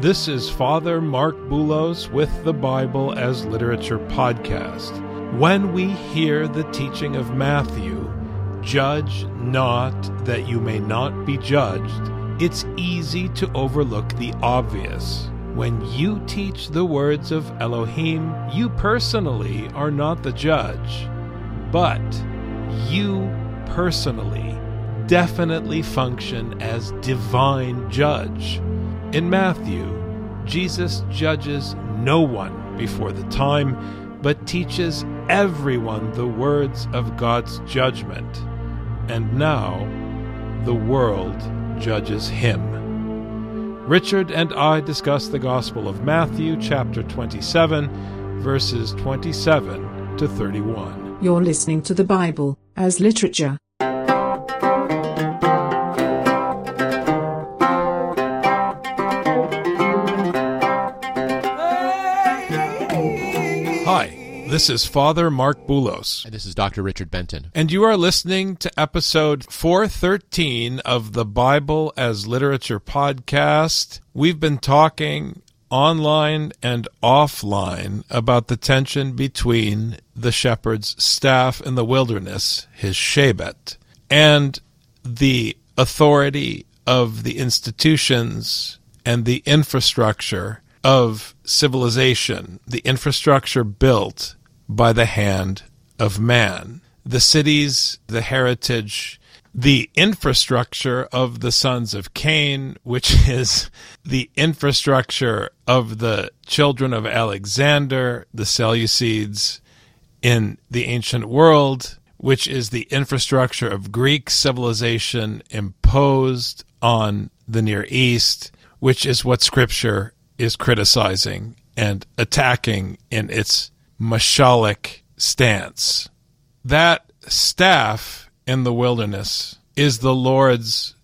This is Father Marc Boulos with the Bible as Literature podcast. When we hear the teaching of Matthew, judge not that you may not be judged, it's easy to overlook the obvious. When you teach the words of Elohim, you personally are not the judge, but you personally definitely function as divine judge. In Matthew, Jesus judges no one before the time, but teaches everyone the words of God's judgment. And now the world judges him. Richard and I discuss the Gospel of Matthew, chapter 27, verses 27 to 31. You're listening to the Bible as literature. This is Father Marc Boulos. And this is Dr. Richard Benton. And you are listening to episode 413 of the Bible as Literature podcast. We've been talking online and offline about the tension between the shepherd's staff in the wilderness, his Shebet, and the authority of the institutions and the infrastructure of civilization, the infrastructure built by the hand of man. The cities, the heritage, the infrastructure of the sons of Cain, which is the infrastructure of the children of Alexander, the Seleucids in the ancient world, which is the infrastructure of Greek civilization imposed on the Near East, which is what Scripture is criticizing and attacking in its mashalic stance. That staff in the wilderness is the Lord's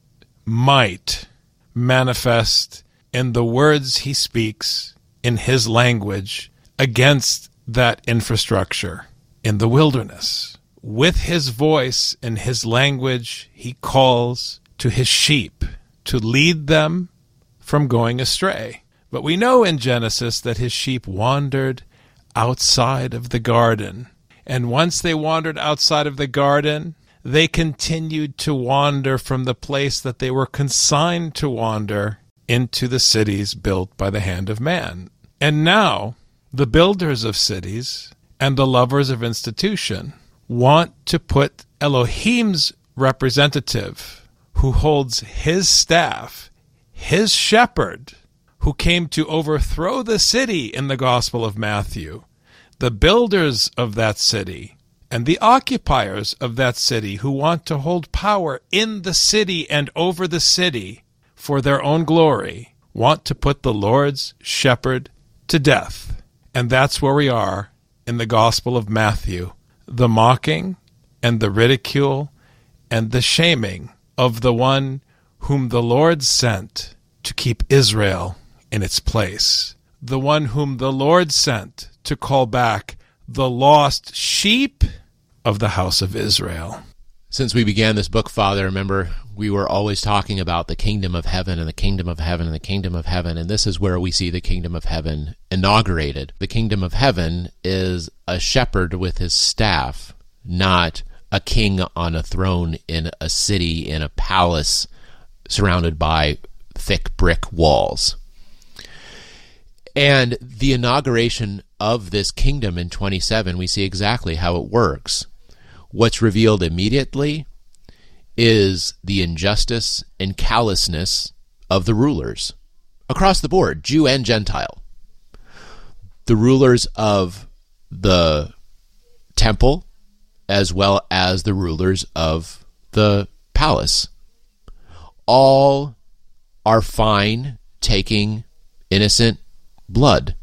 might manifest in the words he speaks in his language against that infrastructure in the wilderness. With his voice and his language, he calls to his sheep to lead them from going astray. But we know in Genesis that his sheep wandered outside of the garden. And once they wandered outside of the garden, they continued to wander from the place that they were consigned to wander into the cities built by the hand of man. And now, the builders of cities and the lovers of institution want to put Elohim's representative, who holds his staff, his shepherd, who came to overthrow the city in the Gospel of Matthew, the builders of that city, and the occupiers of that city who want to hold power in the city and over the city for their own glory, want to put the Lord's shepherd to death. And that's where we are in the Gospel of Matthew the mocking and the ridicule and the shaming of the one whom the Lord sent to keep Israel in its place, the one whom the Lord sent to call back the lost sheep of the house of Israel. Since we began this book, Father, remember we were always talking about the kingdom of heaven and the kingdom of heaven and the kingdom of heaven, and this is where we see the kingdom of heaven inaugurated. The kingdom of heaven is a shepherd with his staff, not a king on a throne in a city, in a palace surrounded by thick brick walls. And the inauguration of this kingdom in 27, we see exactly how it works. What's revealed immediately is the injustice and callousness of the rulers across the board, Jew and Gentile. The rulers of the temple, as well as the rulers of the palace, all are fine taking innocent blood.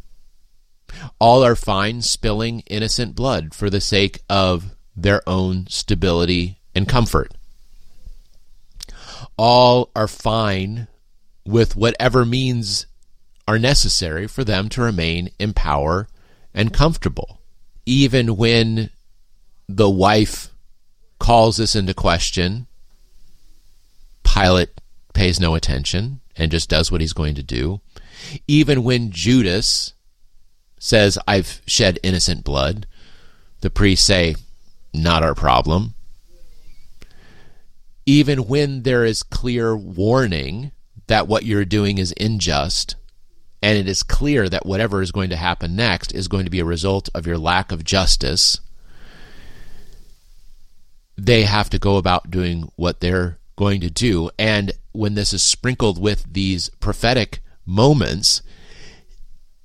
All are fine spilling innocent blood for the sake of their own stability and comfort. All are fine with whatever means are necessary for them to remain in power and comfortable. Even when the wife calls this into question, Pilate pays no attention and just does what he's going to do. Even when Judas says, I've shed innocent blood, the priests say, Not our problem. Even when there is clear warning that what you're doing is unjust, and it is clear that whatever is going to happen next is going to be a result of your lack of justice, they have to go about doing what they're going to do. And when this is sprinkled with these prophetic moments,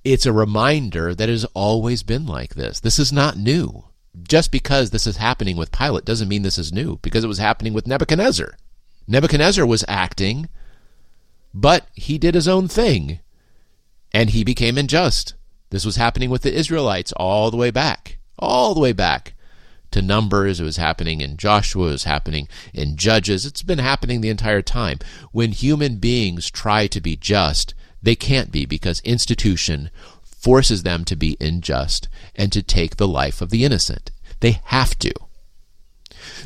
it's a reminder that it has always been like this. This is not new. Just because this is happening with Pilate doesn't mean this is new, because it was happening with Nebuchadnezzar. Nebuchadnezzar was acting, but he did his own thing and he became unjust. This was happening with the Israelites all the way back, all the way back to Numbers. It was happening in Joshua. It was happening in Judges. It's been happening the entire time. When human beings try to be just, they can't be because institution forces them to be unjust and to take the life of the innocent. They have to.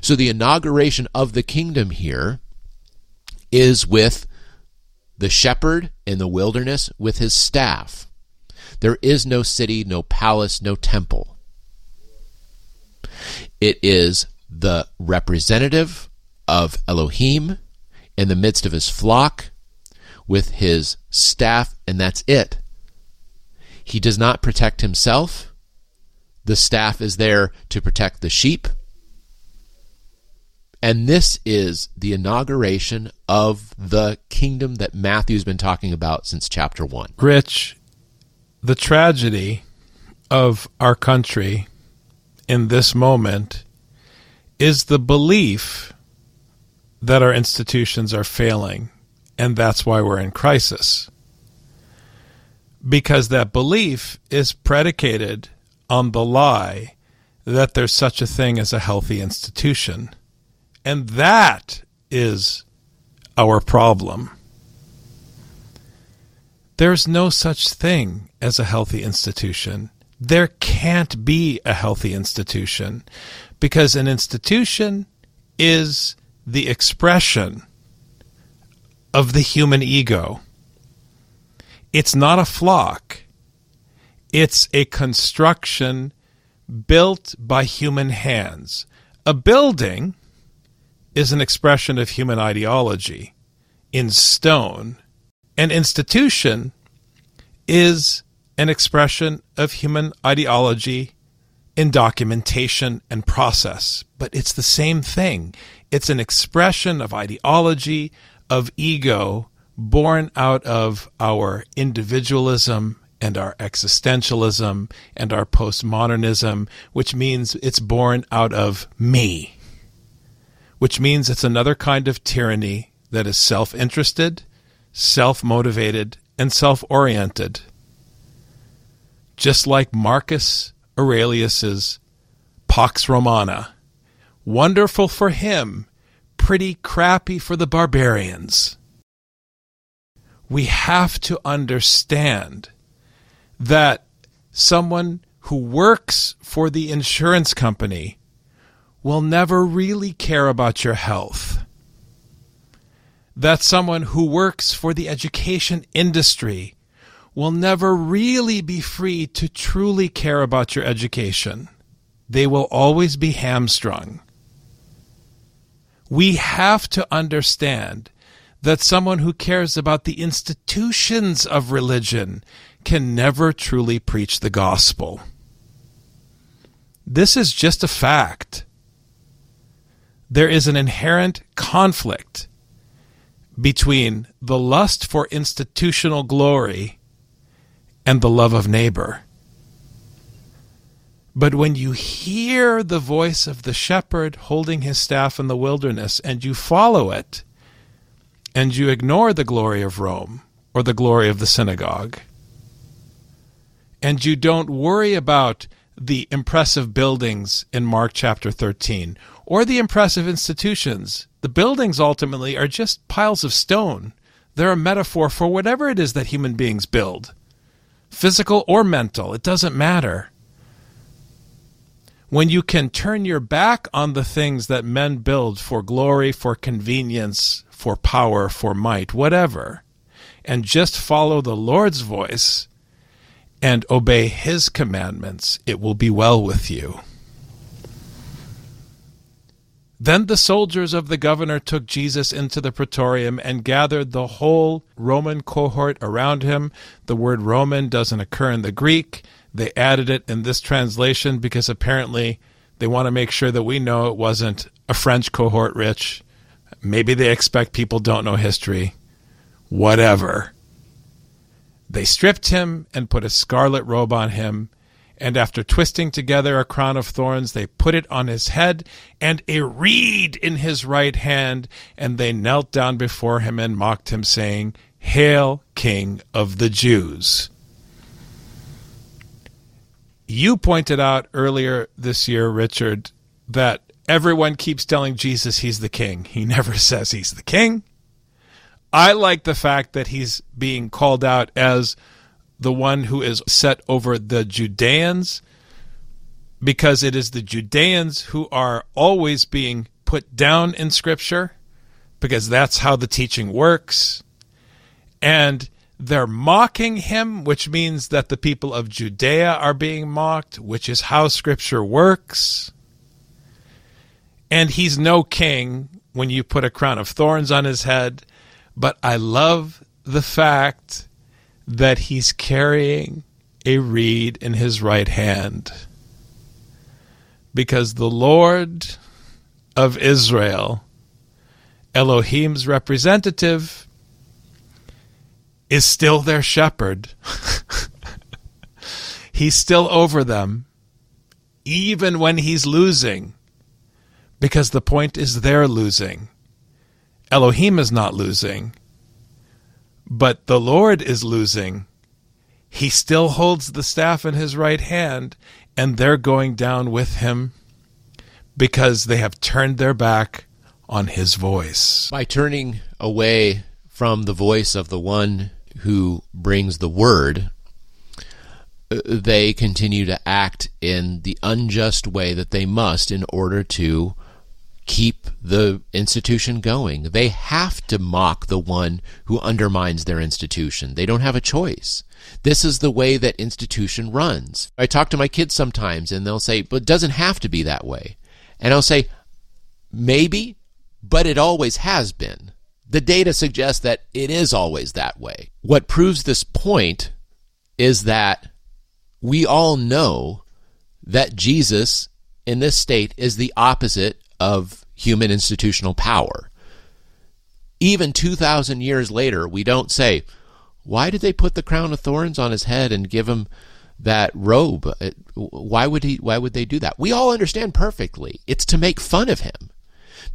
So the inauguration of the kingdom here is with the shepherd in the wilderness with his staff. There is no city, no palace, no temple. It is the representative of Elohim in the midst of his flock with his staff, and that's it. He does not protect himself. The staff is there to protect the sheep. And this is the inauguration of the kingdom that Matthew's been talking about since chapter 1. Rich, the tragedy of our country in this moment is the belief that our institutions are failing, and that's why we're in crisis. Because that belief is predicated on the lie that there's such a thing as a healthy institution. And that is our problem. There's no such thing as a healthy institution. There can't be a healthy institution because an institution is the expression of the human ego. It's not a flock, it's a construction built by human hands. A building is an expression of human ideology in stone. An institution is an expression of human ideology in documentation and process. But it's the same thing. It's an expression of ideology, of ego, born out of our individualism and our existentialism and our postmodernism, which means it's born out of me which means it's another kind of tyranny that is self interested, self motivated, and self oriented. Just like Marcus Aurelius's Pax Romana. Wonderful for him, pretty crappy for the barbarians. We have to understand that someone who works for the insurance company will never really care about your health. That someone who works for the education industry will never really be free to truly care about your education. They will always be hamstrung. We have to understand that someone who cares about the institutions of religion can never truly preach the gospel. This is just a fact there is an inherent conflict between the lust for institutional glory and the love of neighbor. But when you hear the voice of the shepherd holding his staff in the wilderness and you follow it, and you ignore the glory of Rome or the glory of the synagogue, and you don't worry about the impressive buildings in Mark chapter 13 or the impressive institutions. The buildings ultimately are just piles of stone. They're a metaphor for whatever it is that human beings build physical or mental, it doesn't matter. When you can turn your back on the things that men build for glory, for convenience, for power, for might, whatever, and just follow the Lord's voice and obey his commandments, it will be well with you. Then the soldiers of the governor took Jesus into the praetorium and gathered the whole Roman cohort around him. The word Roman doesn't occur in the Greek. They added it in this translation because apparently they want to make sure that we know it wasn't a French cohort, Rich. Maybe they expect people don't know history. Whatever. They stripped him and put a scarlet robe on him and after twisting together a crown of thorns, they put it on his head and a reed in his right hand, and they knelt down before him and mocked him, saying, Hail, King of the Jews. You pointed out earlier this year, Richard, that everyone keeps telling Jesus he's the king. He never says he's the king. I like the fact that he's being called out as the one who is set over the Judeans, because it is the Judeans who are always being put down in Scripture, because that's how the teaching works. And they're mocking him, which means that the people of Judea are being mocked, which is how Scripture works. And he's no king when you put a crown of thorns on his head. But I love the fact that he's carrying a reed in his right hand. Because the Lord of Israel, Elohim's representative, is still their shepherd. he's still over them, even when he's losing, because the point is they're losing. Elohim is not losing but the Lord is losing. He still holds the staff in his right hand, and they're going down with him because they have turned their back on his voice. By turning away from the voice of the one who brings the word, uh, they continue to act in the unjust way that they must in order to keep the institution going. They have to mock the one who undermines their institution. They don't have a choice. This is the way that institution runs. I talk to my kids sometimes and they'll say, but it doesn't have to be that way. And I'll say, maybe, but it always has been. The data suggests that it is always that way. What proves this point is that we all know that Jesus in this state is the opposite of human institutional power. Even 2,000 years later, we don't say, why did they put the crown of thorns on his head and give him that robe? Why would he why would they do that? We all understand perfectly. It's to make fun of him.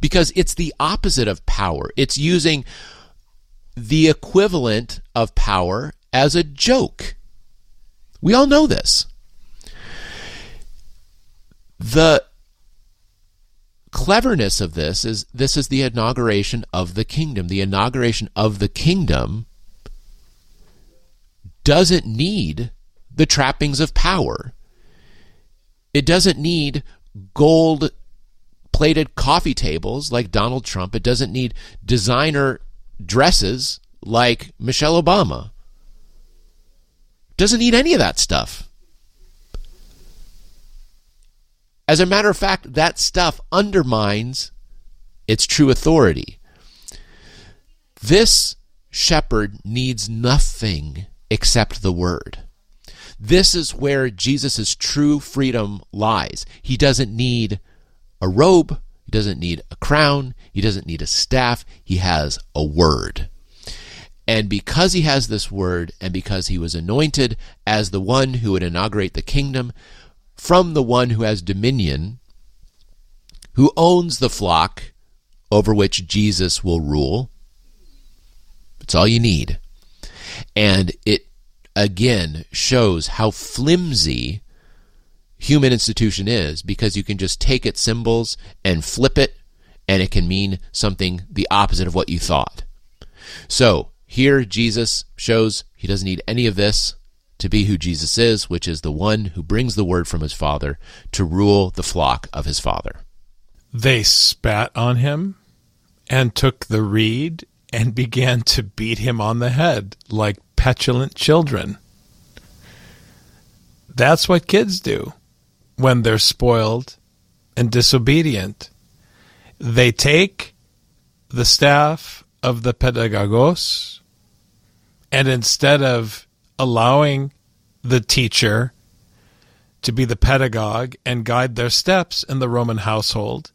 Because it's the opposite of power. It's using the equivalent of power as a joke. We all know this. The cleverness of this is this is the inauguration of the kingdom. The inauguration of the kingdom doesn't need the trappings of power. It doesn't need gold plated coffee tables like Donald Trump. It doesn't need designer dresses like Michelle Obama. Doesn't need any of that stuff. As a matter of fact, that stuff undermines its true authority. This shepherd needs nothing except the word. This is where Jesus' true freedom lies. He doesn't need a robe, he doesn't need a crown, he doesn't need a staff, he has a word. And because he has this word, and because he was anointed as the one who would inaugurate the kingdom, from the one who has dominion, who owns the flock over which Jesus will rule. It's all you need. And it again shows how flimsy human institution is because you can just take its symbols and flip it and it can mean something the opposite of what you thought. So here Jesus shows he doesn't need any of this to be who Jesus is, which is the one who brings the word from his Father to rule the flock of his Father. They spat on him and took the reed and began to beat him on the head like petulant children. That's what kids do when they're spoiled and disobedient. They take the staff of the pedagogos and instead of allowing the teacher to be the pedagogue and guide their steps in the Roman household,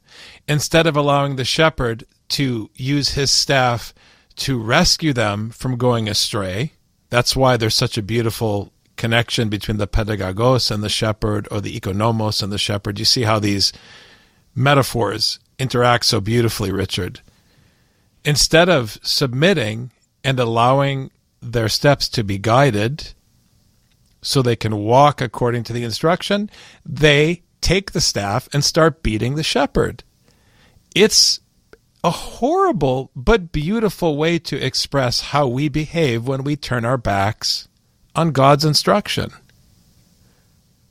instead of allowing the shepherd to use his staff to rescue them from going astray. That's why there's such a beautiful connection between the pedagogos and the shepherd, or the economos and the shepherd. You see how these metaphors interact so beautifully, Richard. Instead of submitting and allowing their steps to be guided so they can walk according to the instruction, they take the staff and start beating the shepherd. It's a horrible but beautiful way to express how we behave when we turn our backs on God's instruction.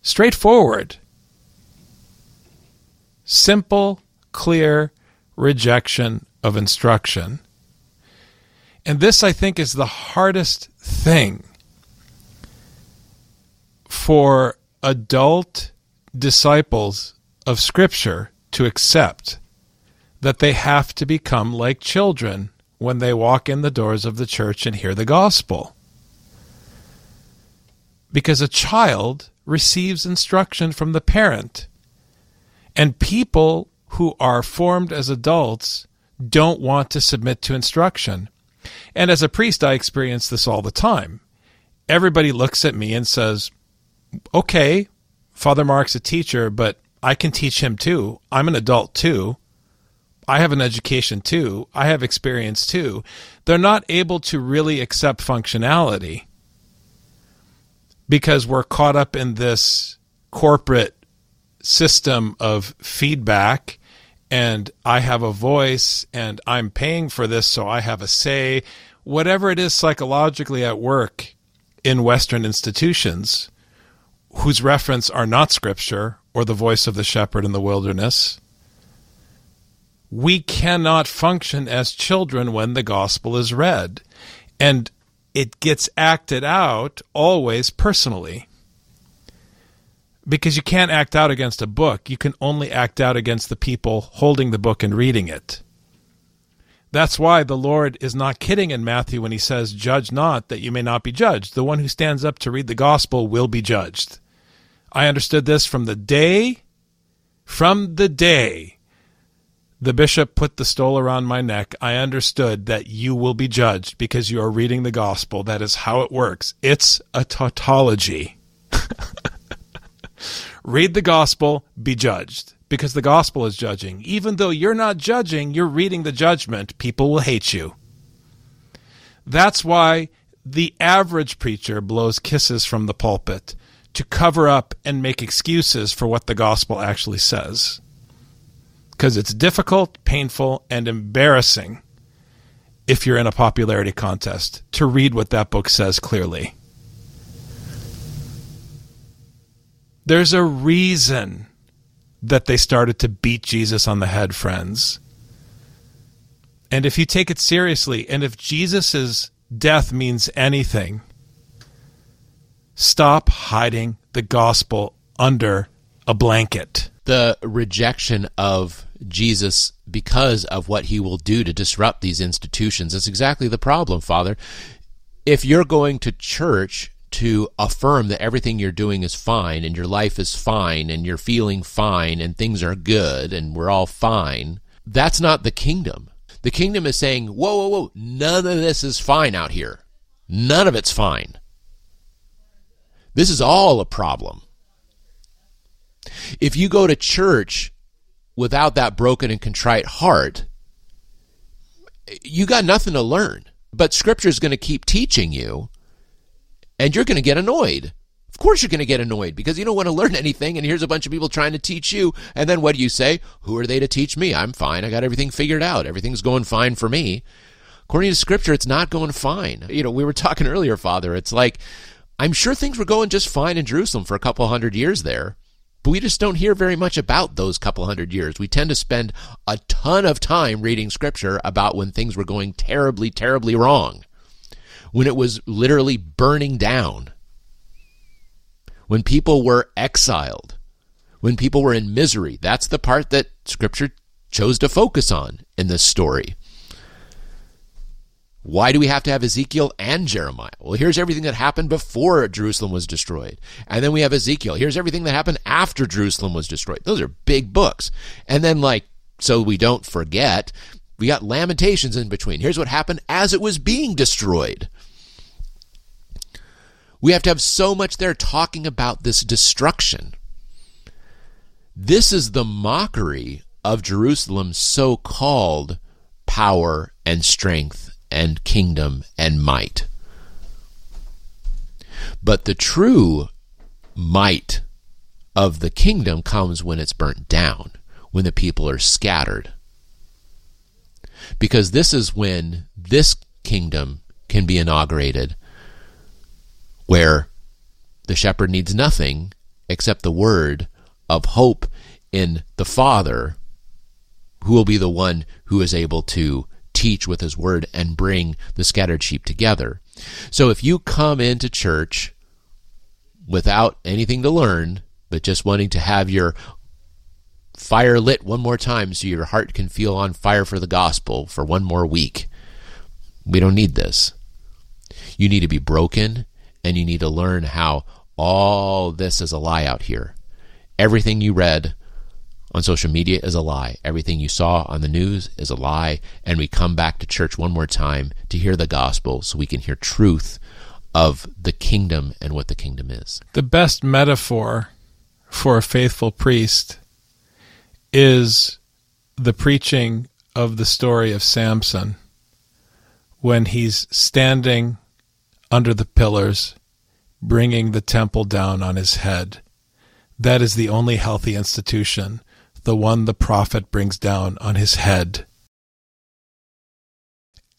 Straightforward. Simple, clear rejection of instruction. And this, I think, is the hardest thing for adult disciples of Scripture to accept that they have to become like children when they walk in the doors of the church and hear the gospel. Because a child receives instruction from the parent, and people who are formed as adults don't want to submit to instruction. And as a priest, I experience this all the time. Everybody looks at me and says, Okay, Father Marc's a teacher, but I can teach him too. I'm an adult too. I have an education too. I have experience too. They're not able to really accept functionality because we're caught up in this corporate system of feedback and I have a voice and I'm paying for this so I have a say. Whatever it is psychologically at work in Western institutions whose reference are not scripture or the voice of the shepherd in the wilderness we cannot function as children when the gospel is read. And it gets acted out always personally. Because you can't act out against a book, you can only act out against the people holding the book and reading it. That's why the Lord is not kidding in Matthew when he says, Judge not that you may not be judged. The one who stands up to read the gospel will be judged. I understood this from the day, from the day the bishop put the stole around my neck. I understood that you will be judged because you are reading the gospel. That is how it works. It's a tautology. Read the gospel, be judged, because the gospel is judging. Even though you're not judging, you're reading the judgment. People will hate you. That's why the average preacher blows kisses from the pulpit to cover up and make excuses for what the gospel actually says because it's difficult, painful, and embarrassing if you're in a popularity contest to read what that book says clearly. There's a reason that they started to beat Jesus on the head, friends. And if you take it seriously, and if Jesus' death means anything, stop hiding the gospel under a blanket. The rejection of Jesus because of what he will do to disrupt these institutions. That's exactly the problem, Father. If you're going to church to affirm that everything you're doing is fine and your life is fine and you're feeling fine and things are good and we're all fine, that's not the kingdom. The kingdom is saying, whoa, whoa, whoa, none of this is fine out here. None of it's fine. This is all a problem. If you go to church without that broken and contrite heart, you got nothing to learn. But Scripture is going to keep teaching you. And you're going to get annoyed. Of course, you're going to get annoyed because you don't want to learn anything. And here's a bunch of people trying to teach you. And then what do you say? Who are they to teach me? I'm fine. I got everything figured out. Everything's going fine for me. According to scripture, it's not going fine. You know, we were talking earlier, Father. It's like, I'm sure things were going just fine in Jerusalem for a couple hundred years there. But we just don't hear very much about those couple hundred years. We tend to spend a ton of time reading scripture about when things were going terribly, terribly wrong. When it was literally burning down. When people were exiled. When people were in misery. That's the part that scripture chose to focus on in this story. Why do we have to have Ezekiel and Jeremiah? Well, here's everything that happened before Jerusalem was destroyed. And then we have Ezekiel. Here's everything that happened after Jerusalem was destroyed. Those are big books. And then, like, so we don't forget, we got Lamentations in between. Here's what happened as it was being destroyed. We have to have so much there talking about this destruction. This is the mockery of Jerusalem's so called power and strength and kingdom and might. But the true might of the kingdom comes when it's burnt down, when the people are scattered. Because this is when this kingdom can be inaugurated, where the shepherd needs nothing except the word of hope in the Father, who will be the one who is able to teach with his word and bring the scattered sheep together. So if you come into church without anything to learn, but just wanting to have your fire lit one more time so your heart can feel on fire for the gospel for one more week, we don't need this. You need to be broken and you need to learn how all this is a lie out here. Everything you read, on social media is a lie. Everything you saw on the news is a lie. And we come back to church one more time to hear the gospel so we can hear truth of the kingdom and what the kingdom is. The best metaphor for a faithful priest is the preaching of the story of Samson when he's standing under the pillars, bringing the temple down on his head. That is the only healthy institution the one the prophet brings down on his head.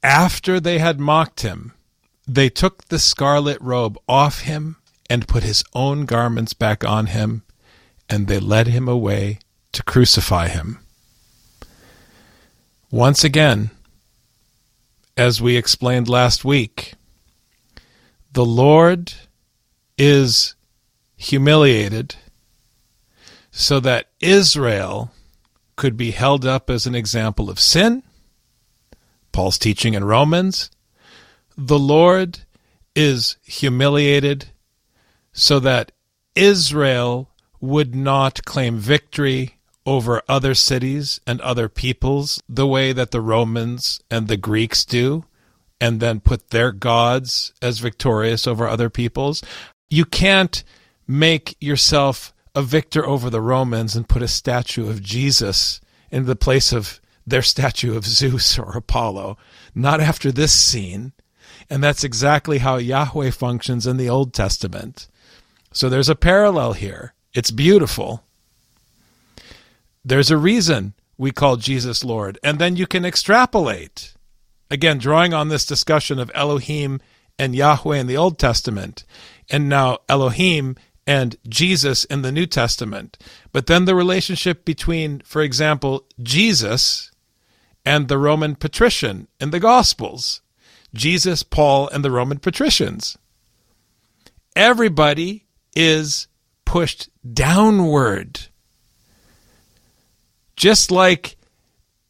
After they had mocked him, they took the scarlet robe off him and put his own garments back on him, and they led him away to crucify him. Once again, as we explained last week, the Lord is humiliated so that Israel could be held up as an example of sin. Paul's teaching in Romans. The Lord is humiliated so that Israel would not claim victory over other cities and other peoples the way that the Romans and the Greeks do, and then put their gods as victorious over other peoples. You can't make yourself a victor over the Romans and put a statue of Jesus in the place of their statue of Zeus or Apollo. Not after this scene. And that's exactly how Yahweh functions in the Old Testament. So there's a parallel here. It's beautiful. There's a reason we call Jesus Lord. And then you can extrapolate. Again, drawing on this discussion of Elohim and Yahweh in the Old Testament, and now Elohim and Jesus in the New Testament. But then the relationship between, for example, Jesus and the Roman patrician in the Gospels. Jesus, Paul, and the Roman patricians. Everybody is pushed downward. Just like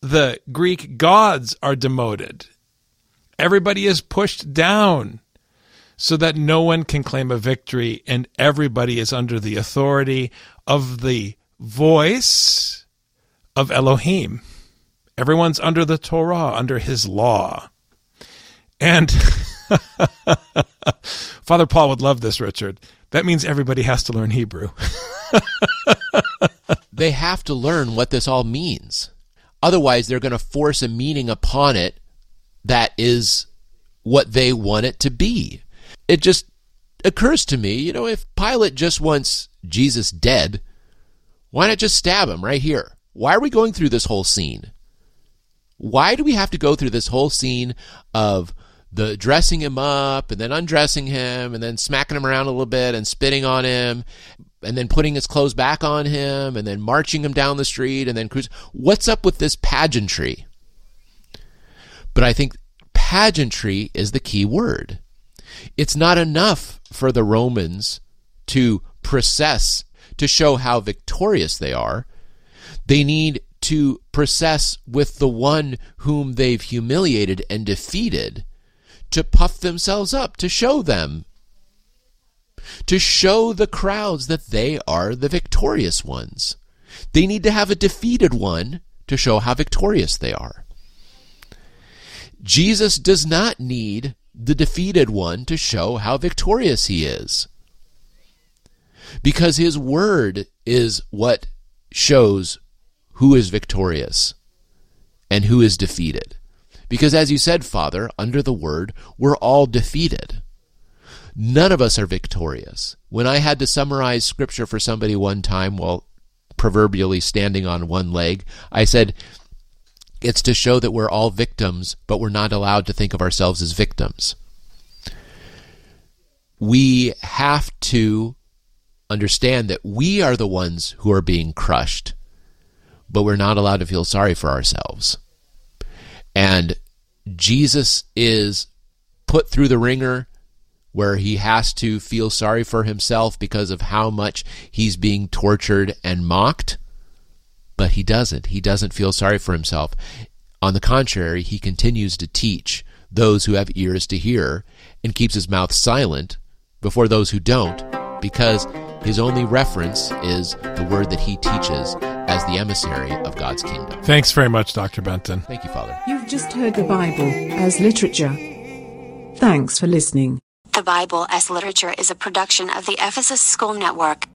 the Greek gods are demoted, everybody is pushed down so that no one can claim a victory and everybody is under the authority of the voice of Elohim. Everyone's under the Torah, under his law. And Father Paul would love this, Richard. That means everybody has to learn Hebrew. they have to learn what this all means. Otherwise, they're going to force a meaning upon it that is what they want it to be it just occurs to me, you know, if Pilate just wants Jesus dead, why not just stab him right here? Why are we going through this whole scene? Why do we have to go through this whole scene of the dressing him up and then undressing him and then smacking him around a little bit and spitting on him and then putting his clothes back on him and then marching him down the street and then cruise. What's up with this pageantry? But I think pageantry is the key word. It's not enough for the Romans to process to show how victorious they are. They need to process with the one whom they've humiliated and defeated to puff themselves up, to show them, to show the crowds that they are the victorious ones. They need to have a defeated one to show how victorious they are. Jesus does not need the defeated one to show how victorious he is. Because his word is what shows who is victorious and who is defeated. Because as you said, Father, under the word, we're all defeated. None of us are victorious. When I had to summarize scripture for somebody one time while proverbially standing on one leg, I said, it's to show that we're all victims, but we're not allowed to think of ourselves as victims. We have to understand that we are the ones who are being crushed but we're not allowed to feel sorry for ourselves. And Jesus is put through the wringer where he has to feel sorry for himself because of how much he's being tortured and mocked. But he doesn't. He doesn't feel sorry for himself. On the contrary, he continues to teach those who have ears to hear and keeps his mouth silent before those who don't because his only reference is the word that he teaches as the emissary of God's kingdom. Thanks very much, Dr. Benton. Thank you, Father. You've just heard the Bible as literature. Thanks for listening. The Bible as Literature is a production of the Ephesus School Network.